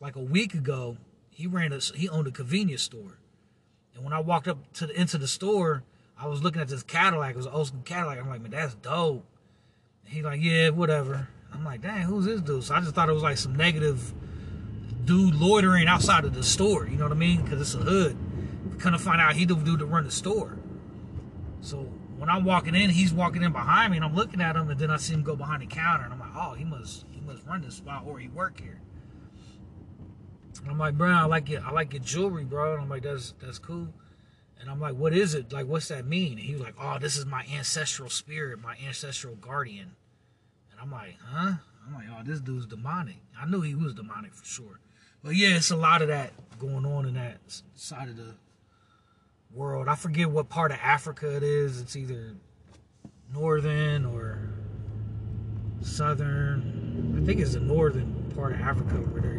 like a week ago. He ran a he owned a convenience store, and when I walked up to the, into the store, I was looking at this Cadillac. It was an old school Cadillac. I'm like, man, that's dope. He like, yeah, whatever. I'm like, dang, who's this dude? So I just thought it was like some negative dude loitering outside of the store. You know what I mean? Because it's a hood. Kind of find out he the dude to run the store. So when I'm walking in, he's walking in behind me, and I'm looking at him, and then I see him go behind the counter, and I'm like, oh, he must he must run this spot or he work here. And I'm like, bro, I like it. I like your jewelry, bro. And I'm like, that's that's cool. And I'm like, what is it? Like, what's that mean? And he was like, oh, this is my ancestral spirit, my ancestral guardian. And I'm like, huh? I'm like, oh, this dude's demonic. I knew he was demonic for sure. But yeah, it's a lot of that going on in that side of the world. I forget what part of Africa it is. It's either northern or southern. I think it's the northern part of Africa where they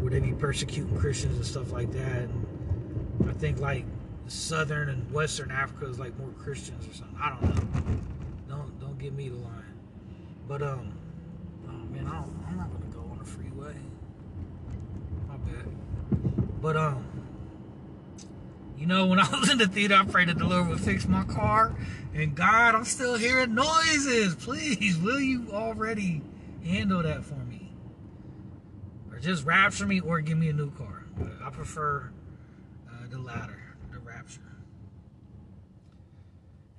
where they be persecuting Christians and stuff like that. And I think like southern and western Africa is like more Christians or something. I don't know. Don't don't give me the line. But um, oh man, I am not gonna go on the freeway. My bad. But um, you know, when I was in the theater, I prayed that the Lord would fix my car. And God, I'm still hearing noises. Please, will you already handle that for me? Or just rapture me or give me a new car. I prefer uh, the latter.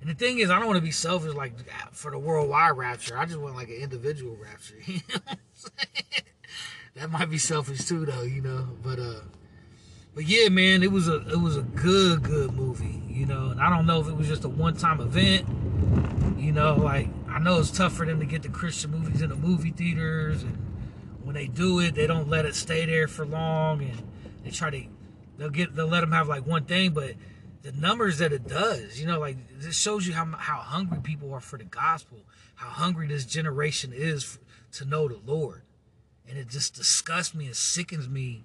And the thing is, I don't want to be selfish like for the worldwide rapture. I just want like an individual rapture. that might be selfish too, though, you know. But uh, but yeah, man, it was a it was a good good movie, you know. And I don't know if it was just a one time event, you know. Like I know it's tough for them to get the Christian movies in the movie theaters, and when they do it, they don't let it stay there for long, and they try to they'll get they'll let them have like one thing, but the numbers that it does. You know, like this shows you how how hungry people are for the gospel, how hungry this generation is to know the Lord, and it just disgusts me and sickens me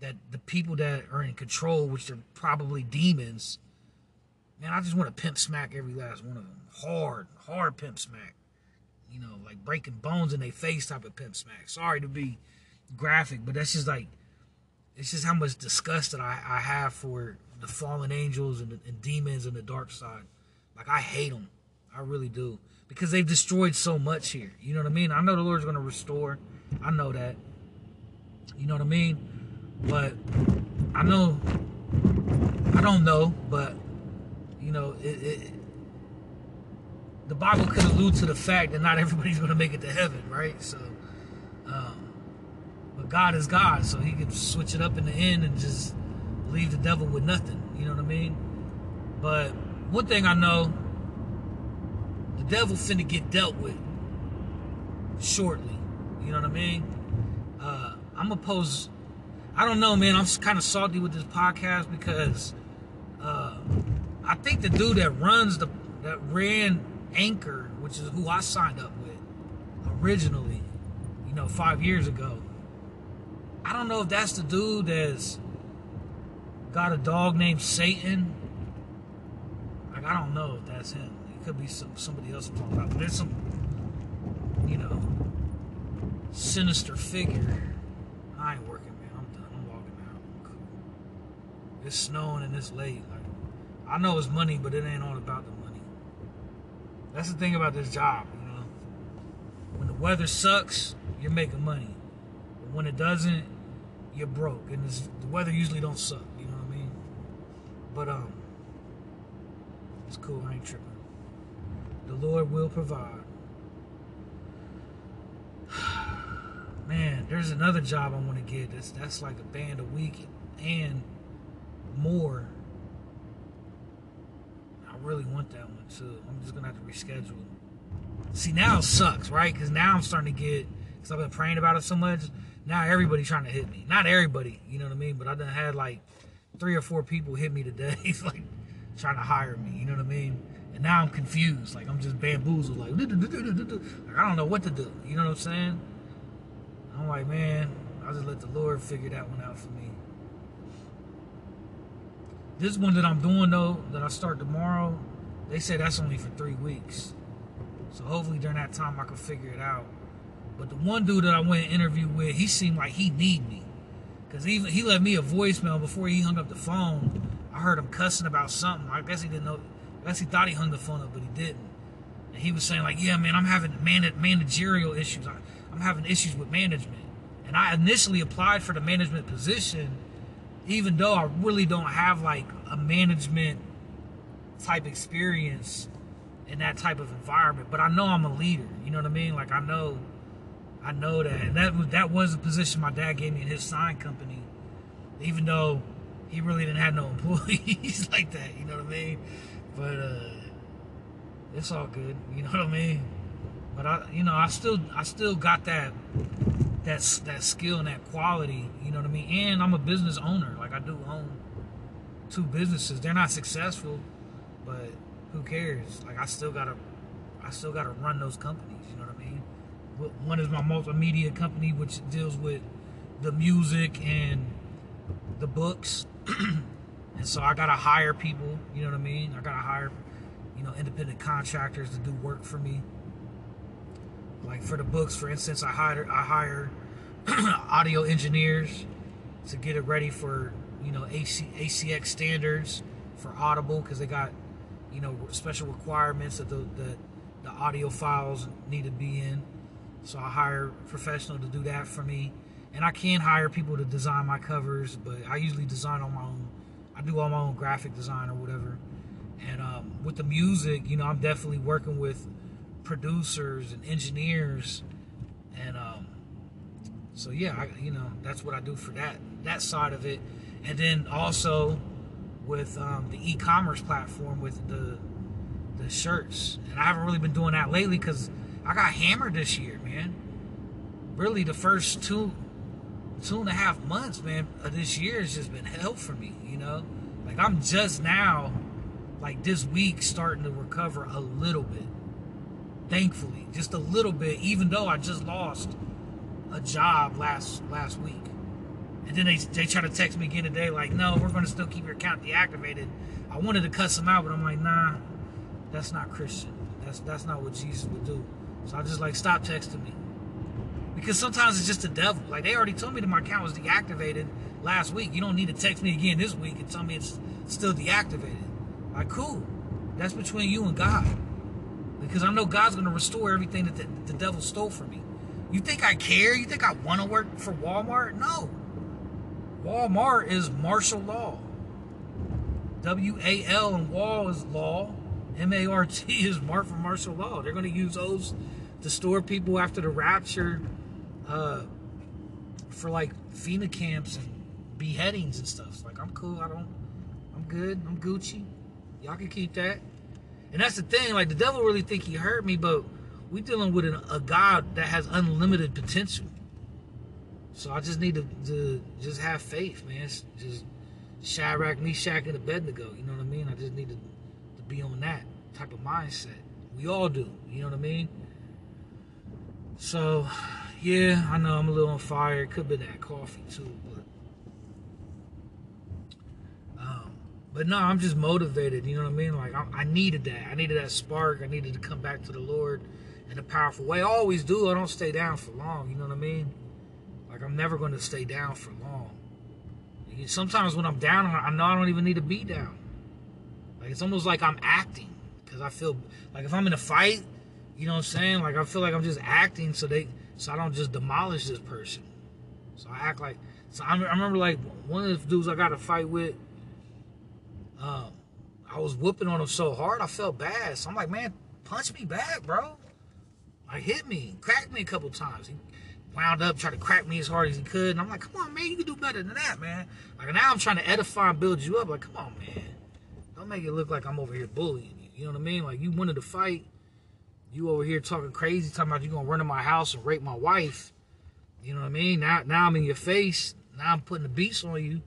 that the people that are in control, which are probably demons, man, I just want to pimp smack every last one of them, hard, hard pimp smack. You know, like breaking bones in their face type of pimp smack. Sorry to be graphic, but that's just like it's just how much disgust that I, I have for the fallen angels and, the, and demons and the dark side. Like I hate them, I really do, because they've destroyed so much here. You know what I mean? I know the Lord's gonna restore. I know that. You know what I mean? But I know. I don't know, but you know, it, it, the Bible could allude to the fact that not everybody's going to make it to heaven, right? So, um, but God is God, so He can switch it up in the end and just leave the devil with nothing. You know what I mean? But one thing I know, the devil finna get dealt with shortly. You know what I mean? Uh, I'm opposed. I don't know, man. I'm kind of salty with this podcast because uh, I think the dude that runs the that ran Anchor, which is who I signed up with originally, you know, five years ago. I don't know if that's the dude that's got a dog named Satan. Like I don't know if that's him. It could be some somebody else I'm talking about. But there's some, you know, sinister figure. I ain't working, man. I'm done. I'm walking out. It's snowing and it's late. Like I know it's money, but it ain't all about the money. That's the thing about this job, you know. When the weather sucks, you're making money. But when it doesn't, you're broke. And the weather usually don't suck, you know what I mean? But um it's cool, I ain't tripping. The Lord will provide. Man, there's another job I want to get. That's that's like a band a week and more. I really want that one too. I'm just gonna have to reschedule. See now it sucks, right? Because now I'm starting to get because I've been praying about it so much. Now everybody's trying to hit me. Not everybody, you know what I mean. But I done had like three or four people hit me today, like trying to hire me. You know what I mean? And now I'm confused. Like I'm just bamboozled. Like, like I don't know what to do. You know what I'm saying? I'm like, man, I'll just let the Lord figure that one out for me. This one that I'm doing though, that I start tomorrow, they say that's only for three weeks. So hopefully during that time I can figure it out. But the one dude that I went and interviewed with, he seemed like he need me. Cause even he left me a voicemail before he hung up the phone. I heard him cussing about something. I guess he didn't know. I guess he thought he hung the phone up, but he didn't. And he was saying like, "Yeah, man, I'm having man- managerial issues. I, I'm having issues with management." And I initially applied for the management position, even though I really don't have like a management type experience in that type of environment. But I know I'm a leader. You know what I mean? Like I know, I know that, and that was that was a position my dad gave me in his sign company, even though he really didn't have no employees like that. You know what I mean? But uh, it's all good. You know what I mean? But I, you know, I still, I still got that, that, that skill and that quality. You know what I mean? And I'm a business owner. Like I do own two businesses. They're not successful, but who cares? Like I still gotta, I still gotta run those companies. You know what I mean? One is my multimedia company, which deals with the music and the books. and so I gotta hire people, you know what I mean? I gotta hire, you know, independent contractors to do work for me. Like for the books, for instance, I hire I hire audio engineers to get it ready for you know AC, ACX standards for Audible because they got you know special requirements that the, the the audio files need to be in. So I hire a professional to do that for me and I can hire people to design my covers, but I usually design on my own. I do all my own graphic design or whatever. And um, with the music, you know, I'm definitely working with producers and engineers, and um, so yeah, I, you know, that's what I do for that that side of it. And then also with um, the e-commerce platform with the the shirts, and I haven't really been doing that lately because I got hammered this year, man. Really, the first two two and a half months, man, of this year has just been hell for me, you know? Like, I'm just now, like, this week starting to recover a little bit. Thankfully, just a little bit, even though I just lost a job last last week. And then they, they try to text me again today, like, no, we're going to still keep your account deactivated. I wanted to cuss them out, but I'm like, nah, that's not Christian. That's that's not what Jesus would do. So I just like, stop texting me because sometimes it's just the devil. Like they already told me that my account was deactivated last week. You don't need to text me again this week and tell me it's still deactivated. Like cool, that's between you and God. Because I know God's gonna restore everything that the, the devil stole from me. You think I care? You think I want to work for Walmart? No. Walmart is martial law. W A L and wall is law. M A R T is mark for martial law. They're going to use those to store people after the rapture uh, for like FEMA camps and beheadings and stuff. like I'm cool. I don't. I'm good. I'm Gucci. Y'all can keep that. And that's the thing. Like the devil really think he hurt me, but we dealing with an, a God that has unlimited potential. So I just need to, to just have faith, man. It's just Shadrach, Meshach, and Abednego. You know what I mean? I just need to, to be on that type of mindset. We all do. You know what I mean? So yeah, I know I'm a little on fire. It could be that coffee too, but um, But no, I'm just motivated. You know what I mean? Like I, I needed that. I needed that spark. I needed to come back to the Lord in a powerful way. I always do. I don't stay down for long. You know what I mean? Like I'm never going to stay down for long. Sometimes when I'm down, I know I don't even need to be down. Like it's almost like I'm acting because I feel like if I'm in a fight, you know what I'm saying? Like I feel like I'm just acting so they so I don't just demolish this person. So I act like so I, I remember like one of the dudes I got a fight with. Um, I was whooping on him so hard I felt bad. So I'm like, man, punch me back, bro. Like hit me, crack me a couple times. He wound up, tried to crack me as hard as he could. And I'm like, come on, man, you can do better than that, man. Like now I'm trying to edify and build you up. Like, come on, man. Don't make it look like I'm over here bullying you. You know what I mean? Like you wanted to fight. You over here talking crazy, talking about you gonna run in my house and rape my wife. You know what I mean? Now now I'm in your face. Now I'm putting the beats on you.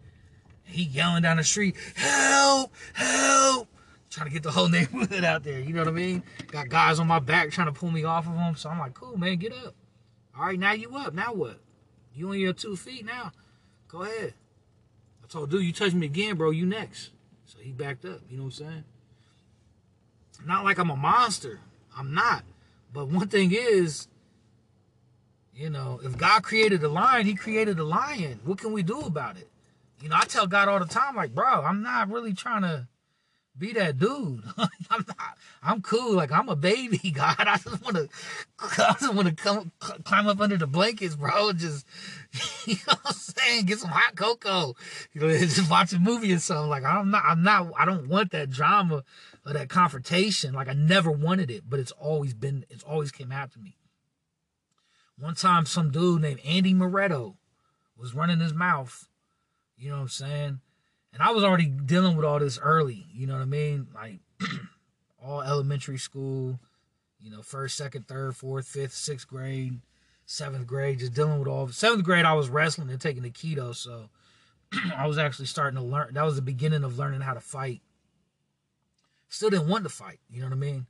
He yelling down the street, help, help trying to get the whole neighborhood out there. You know what I mean? Got guys on my back trying to pull me off of them. So I'm like, cool, man, get up. All right, now you up. Now what? You on your two feet now. Go ahead. I told dude, you touch me again, bro, you next. So he backed up. You know what I'm saying? Not like I'm a monster. I'm not. But one thing is, you know, if God created a lion, he created a lion. What can we do about it? You know, I tell God all the time, like, bro, I'm not really trying to be that dude. I'm not, I'm cool. Like I'm a baby, God. I just want to, I just want to come climb up under the blankets, bro. Just, you know what I'm saying? Get some hot cocoa. You know, just watch a movie or something. Like I'm not, I'm not, I don't want that drama or that confrontation. Like I never wanted it, but it's always been, it's always came after me. One time, some dude named Andy Moretto was running his mouth. You know what I'm saying? and I was already dealing with all this early. You know what I mean? Like all elementary school, you know, first, second, third, fourth, fifth, sixth grade, seventh grade, just dealing with all. Seventh grade, I was wrestling and taking the keto, so I was actually starting to learn. That was the beginning of learning how to fight. Still didn't want to fight. You know what I mean?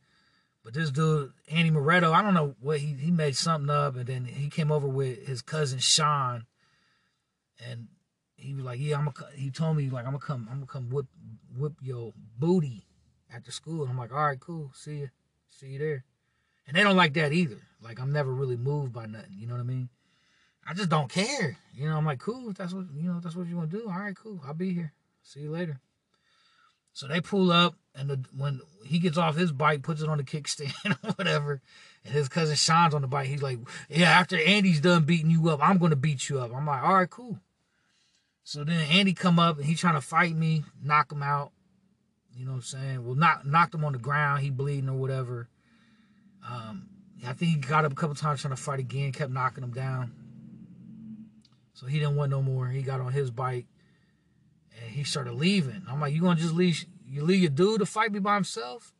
But this dude, Andy Moretto, I don't know what he he made something up, and then he came over with his cousin Sean, and he was like, "Yeah, I'm gonna." He told me like, "I'm gonna come. I'm gonna come whip whip your booty after school." And I'm like, "All right, cool. See you, see you there." And they don't like that either. Like I'm never really moved by nothing. You know what I mean? I just don't care. You know, I'm like, cool. If that's what you know. If that's what you want to do. All right, cool. I'll be here. See you later. So they pull up, and the, when he gets off his bike, puts it on the kickstand or whatever, and his cousin Sean's on the bike. He's like, "Yeah, after Andy's done beating you up, I'm gonna beat you up." I'm like, "All right, cool." So then Andy come up and he trying to fight me, knock him out. You know what I'm saying? Well, knock knocked him on the ground. He bleeding or whatever. Um, I think he got up a couple times trying to fight again. Kept knocking him down. So he didn't want no more. He got on his bike and he started leaving. I'm like, you gonna just leave? You leave your dude to fight me by himself?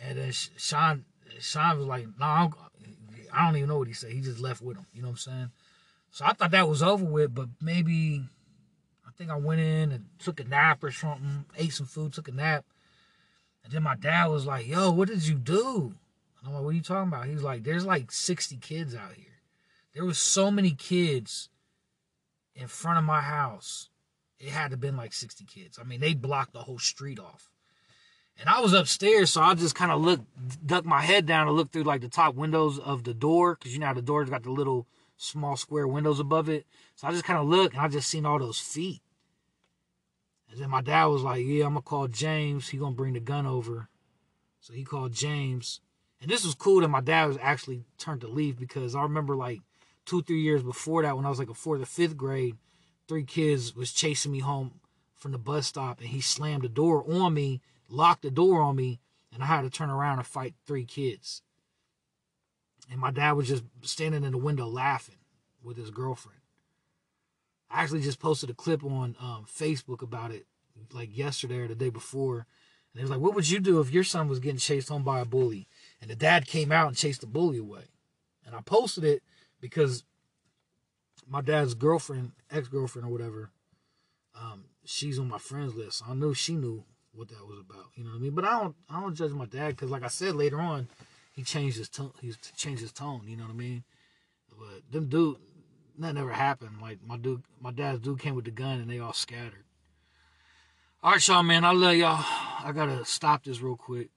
And then Sean, Sean was like, no, nah, I don't even know what he said. He just left with him. You know what I'm saying? So I thought that was over with, but maybe I think I went in and took a nap or something, ate some food, took a nap. And then my dad was like, Yo, what did you do? And I'm like, What are you talking about? He's like, There's like 60 kids out here. There was so many kids in front of my house. It had to been like 60 kids. I mean, they blocked the whole street off. And I was upstairs, so I just kind of looked, ducked my head down and looked through like the top windows of the door, because you know the door's got the little small square windows above it. So I just kind of looked and I just seen all those feet. And then my dad was like, Yeah, I'm gonna call James. He gonna bring the gun over. So he called James. And this was cool that my dad was actually turned to leave because I remember like two, three years before that when I was like a fourth or fifth grade, three kids was chasing me home from the bus stop and he slammed the door on me, locked the door on me, and I had to turn around and fight three kids and my dad was just standing in the window laughing with his girlfriend. I actually just posted a clip on um, Facebook about it, like yesterday or the day before. And it was like, what would you do if your son was getting chased home by a bully? And the dad came out and chased the bully away. And I posted it because my dad's girlfriend, ex girlfriend or whatever, um, she's on my friends list. I knew she knew what that was about. You know what I mean? But I don't, I don't judge my dad because, like I said later on, he changed his tone. He changed his tone. You know what I mean? But them dude, that never happened. Like my dude, my dad's dude came with the gun and they all scattered. All right, y'all, man. I love y'all. I gotta stop this real quick.